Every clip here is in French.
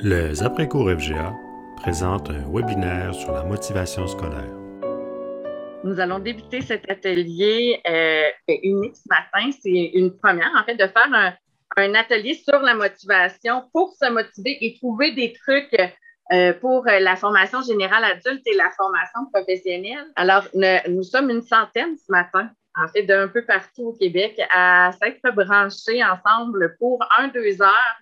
Le Après-cours FGA présente un webinaire sur la motivation scolaire. Nous allons débuter cet atelier euh, unique ce matin. C'est une première, en fait, de faire un, atelier sur la motivation pour se motiver et trouver des trucs euh, pour la formation générale adulte et la formation professionnelle. Alors, nous sommes une centaine ce matin, en fait, d'un peu partout au Québec, à s'être branchés ensemble pour un, deux heures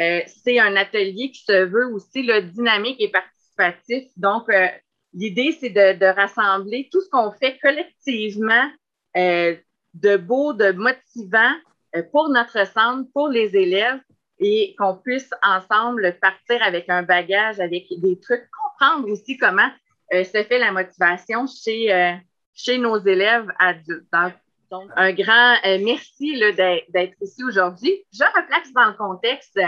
euh, c'est un atelier qui se veut aussi le dynamique et participatif. Donc, euh, l'idée, c'est de, rassembler tout ce qu'on fait collectivement euh, de beau, de motivant pour notre centre, pour les élèves et qu'on puisse ensemble partir avec un bagage, avec des trucs, comprendre aussi comment se fait la motivation chez, chez nos élèves adultes. Un grand merci d'être ici aujourd'hui. Je replace dans le contexte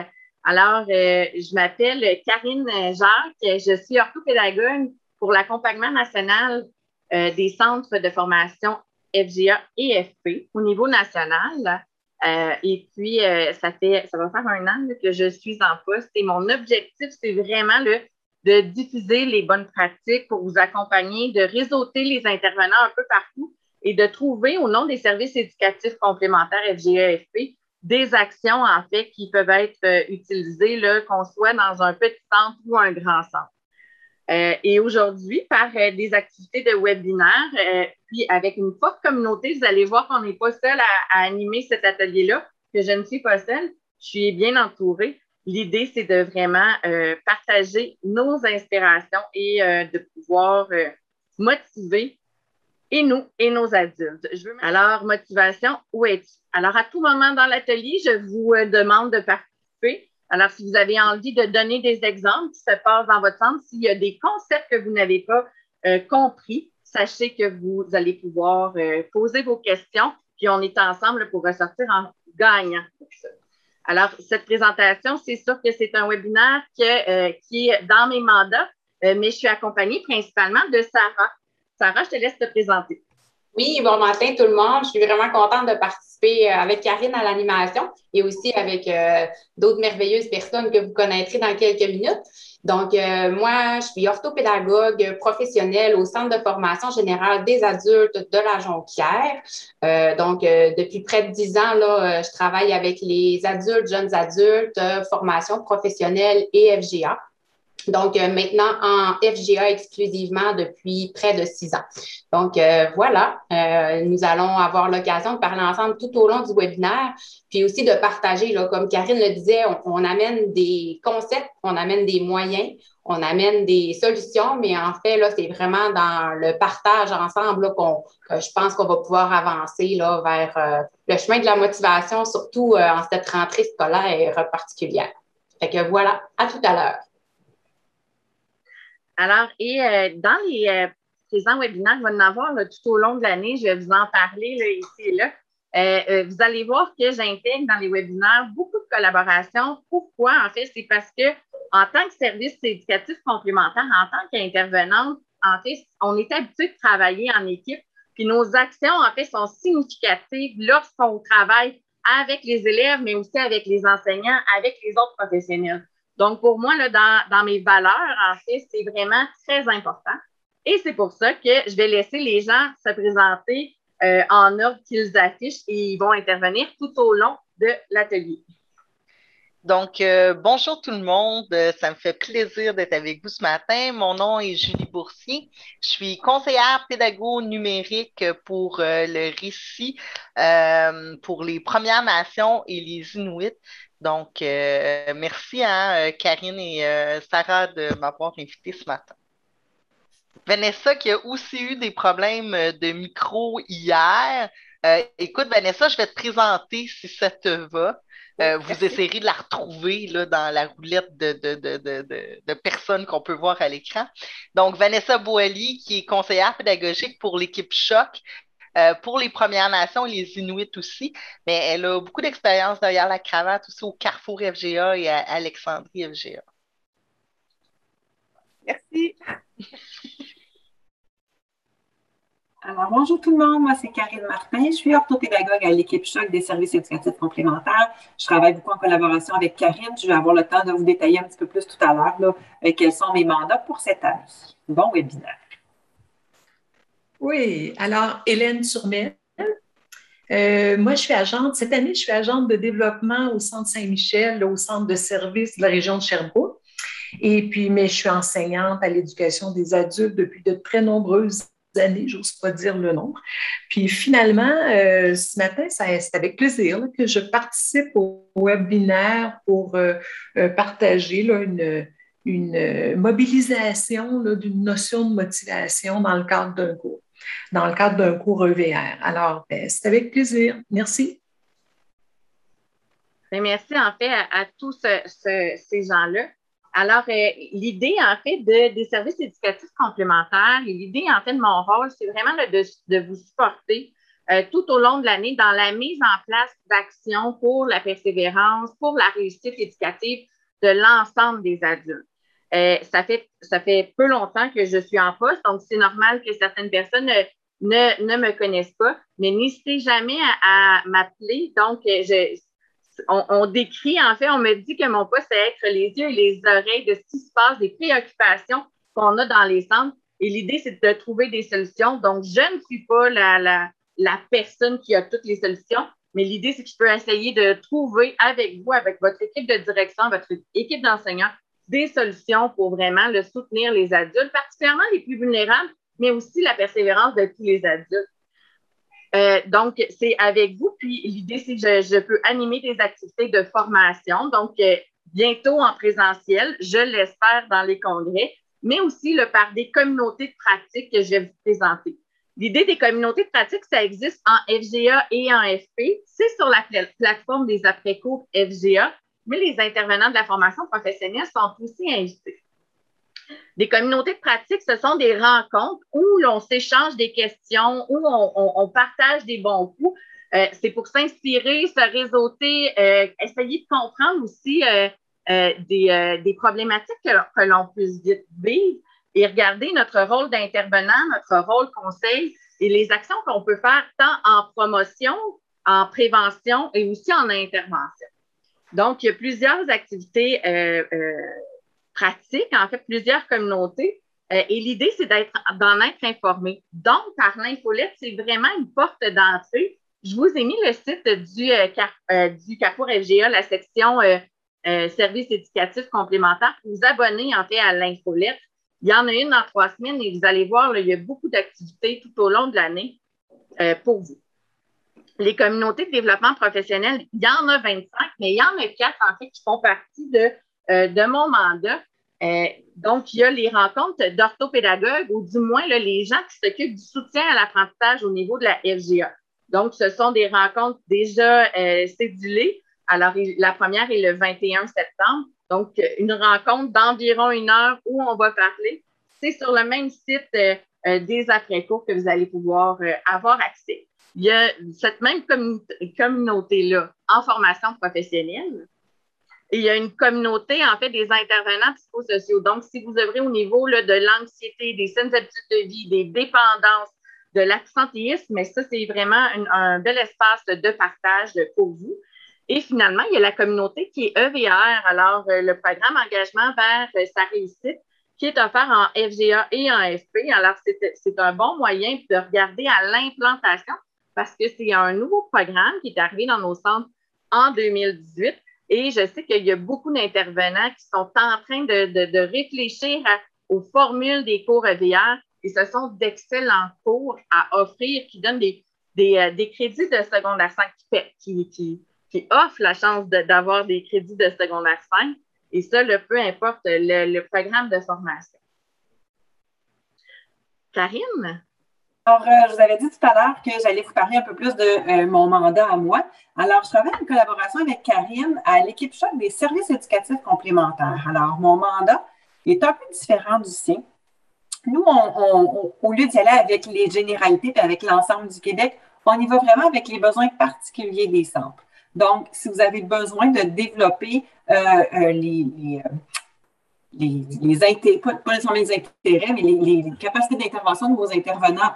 alors, euh, je m'appelle Karine Jacques, je suis orthopédagogue pour l'accompagnement national euh, des centres de formation FGA et FP au niveau national. Euh, et puis, ça, fait, ça va faire un an que je suis en poste et mon objectif, c'est vraiment le, de diffuser les bonnes pratiques pour vous accompagner, de réseauter les intervenants un peu partout et de trouver au nom des services éducatifs complémentaires FGA FP des actions, en fait, qui peuvent être euh, utilisées, qu'on soit dans un petit centre ou un grand centre. Euh, et aujourd'hui, par euh, des activités de webinaire, puis avec une forte communauté, vous allez voir qu'on n'est pas seul à, animer cet atelier-là, que je ne suis pas seule, je suis bien entourée. L'idée, c'est de vraiment partager nos inspirations et de pouvoir motiver et nous et nos adultes. Je veux... Alors, motivation, où es-tu? Alors, à tout moment dans l'atelier, je vous euh, demande de participer. Alors, si vous avez envie de donner des exemples qui se passent dans votre centre, s'il y a des concepts que vous n'avez pas euh, compris, sachez que vous allez pouvoir euh, poser vos questions, puis on est ensemble pour ressortir en gagnant. Alors, cette présentation, c'est sûr que c'est un webinaire qui est dans mes mandats, mais je suis accompagnée principalement de Sarah. Sarah, je te laisse te présenter. Oui, bon matin tout le monde. Je suis vraiment contente de participer euh, avec Karine à l'animation et aussi avec euh, d'autres merveilleuses personnes que vous connaîtrez dans quelques minutes. Donc, euh, moi, je suis orthopédagogue professionnelle au Centre de formation générale des adultes de la Jonquière. donc, depuis près de dix ans, là, je travaille avec les adultes, jeunes adultes, formation professionnelle et FGA. Donc, euh, maintenant en FGA exclusivement depuis près de six ans. Donc, euh, voilà, euh, nous allons avoir l'occasion de parler ensemble tout au long du webinaire, puis aussi de partager, là, comme Karine le disait, on, amène des concepts, on amène des moyens, on amène des solutions, mais en fait, là, c'est vraiment dans le partage ensemble qu'on, je pense qu'on va pouvoir avancer là, vers le chemin de la motivation, surtout en cette rentrée scolaire particulière. Fait que voilà, à tout à l'heure. Alors, et euh, dans les euh, présents webinaires, il va en avoir tout au long de l'année, je vais vous en parler ici et là. Euh, vous allez voir que j'intègre dans les webinaires beaucoup de collaboration. Pourquoi? En fait, c'est parce que en tant que service éducatif complémentaire, en tant qu'intervenante, en fait, on est habitué de travailler en équipe. Puis nos actions, en fait, sont significatives lorsqu'on travaille avec les élèves, mais aussi avec les enseignants, avec les autres professionnels. Donc, pour moi, là, dans, mes valeurs, en fait, c'est vraiment très important. Et c'est pour ça que je vais laisser les gens se présenter euh, en ordre qu'ils affichent et ils vont intervenir tout au long de l'atelier. Donc, euh, bonjour tout le monde. Ça me fait plaisir d'être avec vous ce matin. Mon nom est Julie Boursier. Je suis conseillère pédago numérique pour euh, le récit pour les Premières Nations et les Inuits. Donc, euh, merci à hein, Karine et euh, Sarah de m'avoir invité ce matin. Vanessa qui a aussi eu des problèmes de micro hier. Euh, écoute, Vanessa, je vais te présenter si ça te va. vous essayerez de la retrouver là, dans la roulette de, de personnes qu'on peut voir à l'écran. Donc, Vanessa Boali, qui est conseillère pédagogique pour l'équipe Choc, euh, pour les Premières Nations et les Inuits aussi, mais elle a beaucoup d'expérience derrière la cravate aussi au Carrefour FGA et à Alexandrie FGA. Merci. Alors, bonjour tout le monde, moi c'est Karine Martin, je suis orthopédagogue à l'équipe Choc des services éducatifs complémentaires. Je travaille beaucoup en collaboration avec Karine. Je vais avoir le temps de vous détailler un petit peu plus tout à l'heure euh, quels sont mes mandats pour cette année. Bon webinaire. Oui, alors Hélène Turmel. Euh, moi, je suis agente, cette année, je suis agente de développement au Centre Saint-Michel, au Centre de services de la région de Sherbrooke. Et puis, mais je suis enseignante à l'éducation des adultes depuis de très nombreuses années, j'ose pas dire le nombre. Puis finalement, euh, ce matin, c'est avec plaisir que je participe au webinaire pour euh, partager une, une mobilisation d'une notion de motivation dans le cadre d'un cours, dans le cadre d'un cours EVR. Alors, ben, c'est avec plaisir. Merci. Merci en fait à, tous ces gens-là. Alors, euh, l'idée, en fait, de, des services éducatifs complémentaires et l'idée, en fait, de mon rôle, c'est vraiment de, vous supporter euh, tout au long de l'année dans la mise en place d'actions pour la persévérance, pour la réussite éducative de l'ensemble des adultes. Euh, ça, fait, ça fait peu longtemps que je suis en poste, donc c'est normal que certaines personnes ne, ne, me connaissent pas, mais n'hésitez jamais à, m'appeler. Donc, je, on, décrit, en fait, on me dit que mon poste, c'est être les yeux et les oreilles de ce qui se passe, des préoccupations qu'on a dans les centres. Et l'idée, c'est de trouver des solutions. Donc, je ne suis pas la, la, personne qui a toutes les solutions, mais l'idée, c'est que je peux essayer de trouver avec vous, avec votre équipe de direction, votre équipe d'enseignants, des solutions pour vraiment le soutenir les adultes, particulièrement les plus vulnérables, mais aussi la persévérance de tous les adultes. Euh, donc, c'est avec vous. Puis, l'idée, c'est que je, peux animer des activités de formation. Donc, euh, bientôt en présentiel, je l'espère dans les congrès, mais aussi le, par des communautés de pratique que je vais vous présenter. L'idée des communautés de pratique, ça existe en FGA et en FP. C'est sur la plateforme des après-cours FGA, mais les intervenants de la formation professionnelle sont aussi invités. Des communautés de pratique, ce sont des rencontres où l'on s'échange des questions, où on, partage des bons coups. Euh, c'est pour s'inspirer, se réseauter, euh, essayer de comprendre aussi euh, des, problématiques que, l'on puisse vivre et regarder notre rôle d'intervenant, notre rôle conseil et les actions qu'on peut faire tant en promotion, en prévention et aussi en intervention. Donc, il y a plusieurs activités pratique, en fait, plusieurs communautés. Euh, et l'idée, c'est d'en être informé. Donc, par l'infolette, c'est vraiment une porte d'entrée. Je vous ai mis le site du, euh, euh, du Carrefour FGA, la section services éducatifs complémentaires, vous abonner, en fait, à l'infolette. Il y en a une dans trois semaines et vous allez voir, il y a beaucoup d'activités tout au long de l'année pour vous. Les communautés de développement professionnel, il y en a 25, mais il y en a quatre, en fait, qui font partie de euh, de mon mandat. Euh, donc, il y a les rencontres d'orthopédagogues ou du moins les gens qui s'occupent du soutien à l'apprentissage au niveau de la FGA. Donc, ce sont des rencontres déjà euh, cédulées. Alors, la première est le 21 septembre. Donc, une rencontre d'environ une heure où on va parler. C'est sur le même site des après-cours que vous allez pouvoir avoir accès. Il y a cette même communauté-là en formation professionnelle il y a une communauté, en fait, des intervenants psychosociaux. Donc, si vous œuvrez au niveau de l'anxiété, des saines habitudes de vie, des dépendances, de l'absentéisme, mais ça, c'est vraiment un bel espace de partage pour vous. Et finalement, il y a la communauté qui est EVR, alors euh, le programme Engagement vers euh, sa réussite, qui est offert en FGA et en FP. Alors, c'est un bon moyen de regarder à l'implantation parce que c'est un nouveau programme qui est arrivé dans nos centres en 2018 et je sais qu'il y a beaucoup d'intervenants qui sont en train de, réfléchir aux formules des cours EVR et ce sont d'excellents cours à offrir qui donnent des, euh, crédits de secondaire 5 qui, qui, qui, offrent la chance d'avoir des crédits de secondaire 5 et ça, le, peu importe le programme de formation. Karine? Alors, euh, je vous avais dit tout à l'heure que j'allais vous parler un peu plus de euh, mon mandat à moi. Alors, je travaille en collaboration avec Karine à l'équipe choc des services éducatifs complémentaires. Alors, mon mandat est un peu différent du sien. Nous, au lieu d'y aller avec les généralités et avec l'ensemble du Québec, on y va vraiment avec les besoins particuliers des centres. Donc, si vous avez besoin de développer euh, les, les pas, pas, nécessairement les intérêts, mais les, capacités d'intervention de vos intervenants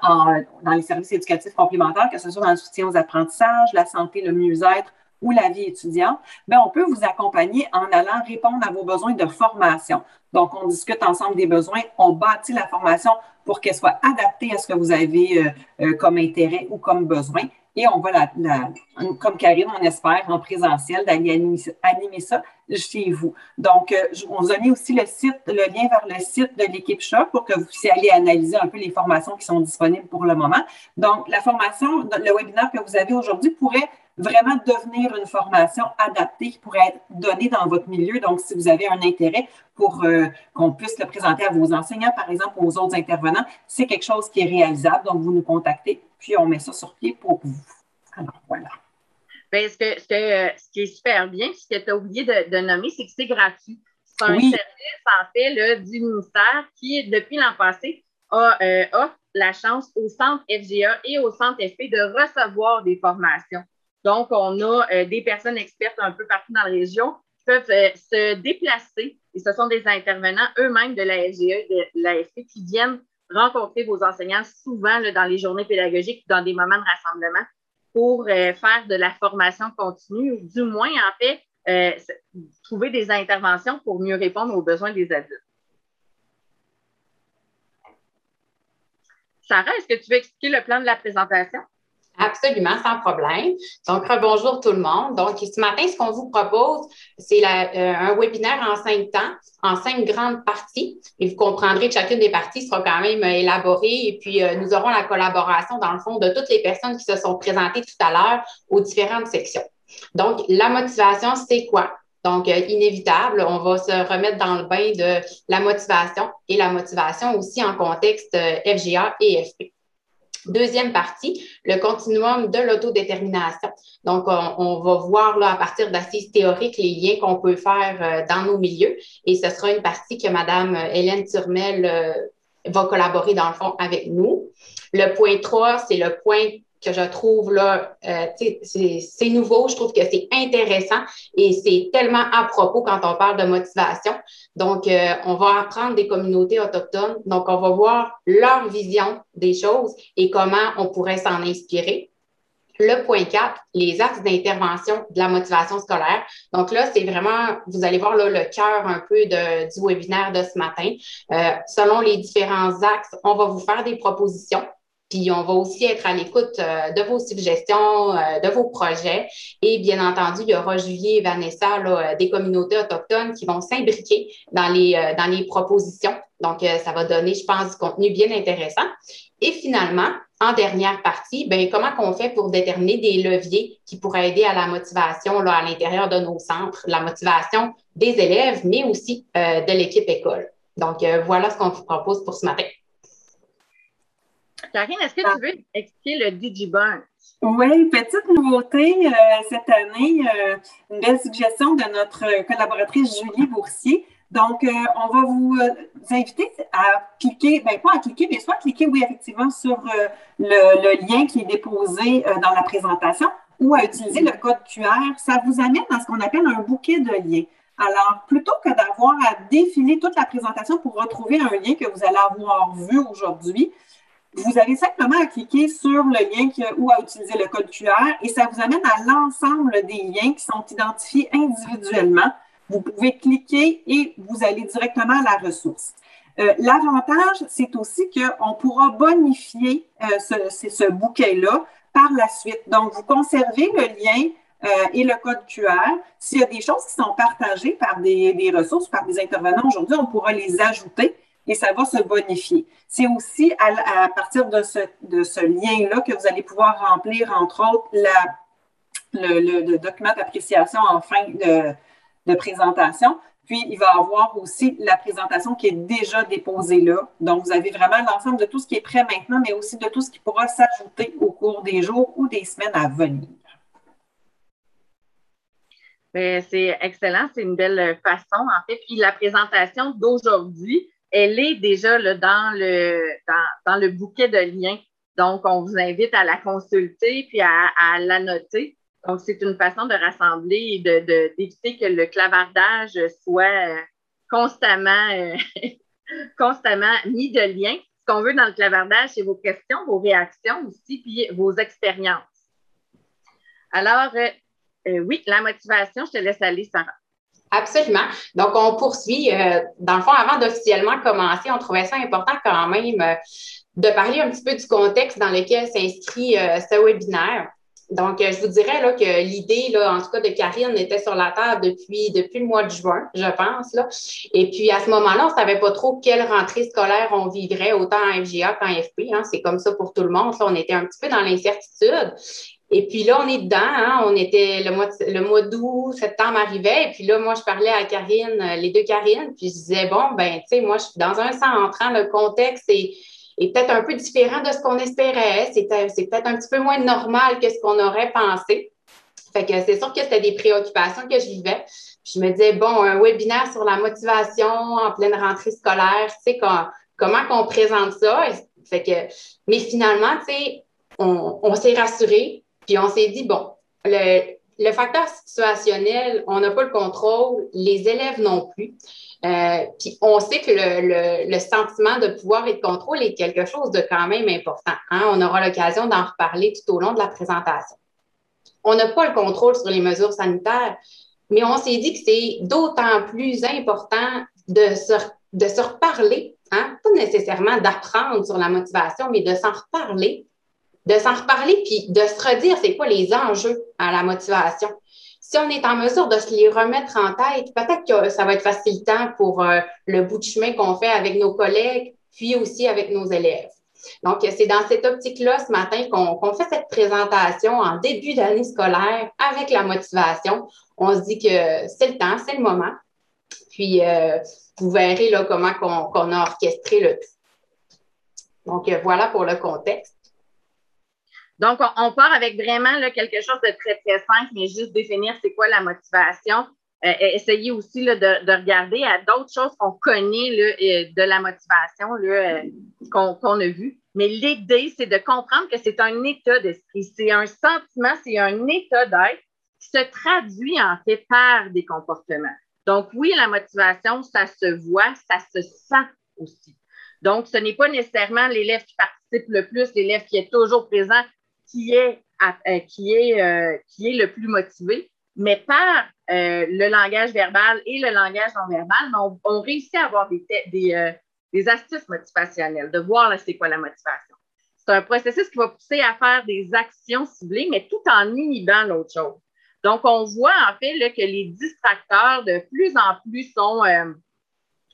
dans les services éducatifs complémentaires, que ce soit dans le soutien aux apprentissages, la santé, le mieux-être ou la vie étudiante, bien, on peut vous accompagner en allant répondre à vos besoins de formation. Donc, on discute ensemble des besoins, on bâtit la formation pour qu'elle soit adaptée à ce que vous avez euh, euh, comme intérêt ou comme besoin. Et on va, la, comme Karine, on espère, en présentiel, d'aller animer, ça chez vous. Donc, euh, on vous a mis aussi le site, le lien vers le site de l'équipe Choc pour que vous puissiez aller analyser un peu les formations qui sont disponibles pour le moment. Donc, la formation, le webinaire que vous avez aujourd'hui pourrait vraiment devenir une formation adaptée qui pourrait être donnée dans votre milieu. Donc, si vous avez un intérêt pour euh, qu'on puisse le présenter à vos enseignants, par exemple, aux autres intervenants, c'est quelque chose qui est réalisable. Donc, vous nous contactez, puis on met ça sur pied pour vous. Alors, voilà. Bien, ce, que, ce, qui est super bien, ce que tu as oublié de, nommer, c'est que c'est gratuit. C'est un service, en fait, du ministère qui, depuis l'an passé, a euh, offre la chance au centre FGA et au centre FP de recevoir des formations. Donc, on a euh, des personnes expertes un peu partout dans la région qui peuvent euh, se déplacer et ce sont des intervenants eux-mêmes de la FGE, de l'AFP qui viennent rencontrer vos enseignants souvent dans les journées pédagogiques, dans des moments de rassemblement pour euh, faire de la formation continue, ou du moins, en fait, trouver des interventions pour mieux répondre aux besoins des adultes. Sarah, est-ce que tu veux expliquer le plan de la présentation? Absolument, sans problème. Donc, bonjour tout le monde. Donc, ce matin, ce qu'on vous propose, c'est euh, un webinaire en cinq temps, en cinq grandes parties. Et vous comprendrez que chacune des parties sera quand même élaborée. Et puis, euh, nous aurons la collaboration, dans le fond, de toutes les personnes qui se sont présentées tout à l'heure aux différentes sections. Donc, la motivation, c'est quoi? Donc, euh, inévitable, on va se remettre dans le bain de la motivation et la motivation aussi en contexte FGA et FP. Deuxième partie, le continuum de l'autodétermination. Donc, on, va voir là, à partir d'assises théoriques les liens qu'on peut faire euh, dans nos milieux. Et ce sera une partie que Mme Hélène Turmel euh, va collaborer dans le fond avec nous. Le point 3, c'est le point que je trouve là, euh, c'est nouveau, je trouve que c'est intéressant et c'est tellement à propos quand on parle de motivation. Donc, euh, on va apprendre des communautés autochtones, donc on va voir leur vision des choses et comment on pourrait s'en inspirer. Le point 4, les axes d'intervention de la motivation scolaire. Donc là, c'est vraiment, vous allez voir là, le cœur un peu de, du webinaire de ce matin. Euh, selon les différents axes, on va vous faire des propositions puis on va aussi être à l'écoute euh, de vos suggestions, euh, de vos projets. Et bien entendu, il y aura Julie et Vanessa là, euh, des communautés autochtones qui vont s'imbriquer dans les, dans les propositions. Donc, ça va donner, je pense, du contenu bien intéressant. Et finalement, en dernière partie, ben, comment qu'on fait pour déterminer des leviers qui pourraient aider à la motivation là, à l'intérieur de nos centres, la motivation des élèves, mais aussi de l'équipe école? Donc, voilà ce qu'on vous propose pour ce matin. Karine, est-ce que tu veux expliquer le DigiBurn? Oui, petite nouveauté euh, cette année, euh, une belle suggestion de notre collaboratrice Julie Boursier. Donc, euh, on va vous inviter à cliquer, bien pas à cliquer, mais soit cliquer, oui, effectivement, sur le, lien qui est déposé dans la présentation ou à utiliser le code QR. Ça vous amène dans ce qu'on appelle un bouquet de liens. Alors, plutôt que d'avoir à défiler toute la présentation pour retrouver un lien que vous allez avoir vu aujourd'hui, vous avez simplement à cliquer sur le lien ou à utiliser le code QR et ça vous amène à l'ensemble des liens qui sont identifiés individuellement. Vous pouvez cliquer et vous allez directement à la ressource. Euh, l'avantage, c'est aussi qu'on pourra bonifier euh, ce, ce bouquet-là par la suite. Donc, vous conservez le lien euh, et le code QR. S'il y a des choses qui sont partagées par des, des ressources, par des intervenants aujourd'hui, on pourra les ajouter et ça va se bonifier. C'est aussi à, partir de ce, lien-là que vous allez pouvoir remplir, entre autres, le, document d'appréciation en fin de, de, présentation. Puis, il va y avoir aussi la présentation qui est déjà déposée là. Donc, vous avez vraiment l'ensemble de tout ce qui est prêt maintenant, mais aussi de tout ce qui pourra s'ajouter au cours des jours ou des semaines à venir. C'est excellent, c'est une belle façon, en fait. Puis la présentation d'aujourd'hui, elle est déjà dans, le, dans, bouquet de liens. Donc, on vous invite à la consulter puis à, la noter. Donc, c'est une façon de rassembler et d'éviter de, que le clavardage soit constamment, euh, constamment mis de lien. Ce qu'on veut dans le clavardage, c'est vos questions, vos réactions aussi, puis vos expériences. Alors, euh, euh, oui, la motivation, je te laisse aller, Sarah. Absolument. Donc, on poursuit. dans le fond, avant d'officiellement commencer, on trouvait ça important quand même de parler un petit peu du contexte dans lequel s'inscrit ce webinaire. Donc, euh, je vous dirais là, que l'idée, là, en tout cas, de Karine était sur la table depuis, depuis le mois de juin, je pense. Là. Et puis, à ce moment-là, on ne savait pas trop quelle rentrée scolaire on vivrait, autant en FGA qu'en FP. Hein. C'est comme ça pour tout le monde. on était un petit peu dans l'incertitude. Et puis là, on est dedans. Hein. On était le mois, le mois d'août, septembre arrivait. Et puis là, moi, je parlais à Karine, euh, les deux Karines, puis je disais, bon, ben, tu sais, moi, je suis dans un centre. Hein, le contexte est est peut-être un peu différent de ce qu'on espérait. C'est peut-être un petit peu moins normal que ce qu'on aurait pensé. Fait que c'est sûr que c'était des préoccupations que je vivais. je me disais, bon, un webinaire sur la motivation en pleine rentrée scolaire, tu sais, comment qu'on présente ça? Fait que, mais finalement, tu sais, on, s'est rassuré, puis on s'est dit, bon, le, facteur situationnel, on n'a pas le contrôle, les élèves non plus. Euh, puis on sait que le, sentiment de pouvoir et de contrôle est quelque chose de quand même important. Hein. On aura l'occasion d'en reparler tout au long de la présentation. On n'a pas le contrôle sur les mesures sanitaires, mais on s'est dit que c'est d'autant plus important de se, de se reparler, hein. pas nécessairement d'apprendre sur la motivation, mais de s'en reparler, de s'en reparler, puis de se redire c'est quoi les enjeux à la motivation si on est en mesure de se les remettre en tête, peut-être que ça va être facilitant pour euh, le bout de chemin qu'on fait avec nos collègues, puis aussi avec nos élèves. Donc, c'est dans cette optique-là ce matin qu'on fait cette présentation en début d'année scolaire avec la motivation. On se dit que c'est le temps, c'est le moment. Puis, euh, vous verrez là, comment qu'on a orchestré le tout. Donc, euh, voilà pour le contexte. Donc, on, part avec vraiment quelque chose de très, très simple, mais juste définir c'est quoi la motivation. Euh, essayer aussi de, regarder à d'autres choses qu'on connaît de la motivation euh, qu'on a vu. Mais l'idée, c'est de comprendre que c'est un état d'esprit, c'est un sentiment, c'est un état d'être qui se traduit en fait par des comportements. Donc, oui, la motivation, ça se voit, ça se sent aussi. Donc, ce n'est pas nécessairement l'élève qui participe le plus, l'élève qui est toujours présent, qui est, euh, qui est, euh, qui est le plus motivé, mais par euh, le langage verbal et le langage non verbal, on, réussit à avoir des, des, astuces motivationnelles, de voir c'est quoi la motivation. C'est un processus qui va pousser à faire des actions ciblées, mais tout en inhibant l'autre chose. Donc, on voit en fait que les distracteurs de plus en plus sont,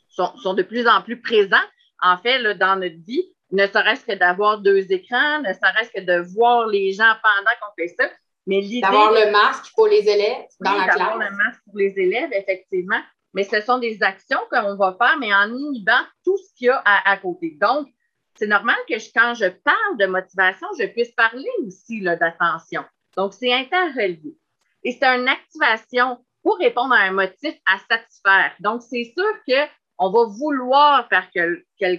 sont, sont, de plus en plus présents, en fait, dans notre vie ne serait-ce que d'avoir deux écrans, ne serait-ce que de voir les gens pendant qu'on fait ça. Mais l'idée. D'avoir le masque pour les élèves dans la classe. D'avoir le masque pour les élèves, effectivement. Mais ce sont des actions qu'on va faire, mais en inhibant tout ce qu'il y a à, côté. Donc, c'est normal que quand je parle de motivation, je puisse parler aussi d'attention. Donc, c'est interrelié. Et c'est une activation pour répondre à un motif à satisfaire. Donc, c'est sûr qu'on va vouloir faire quelque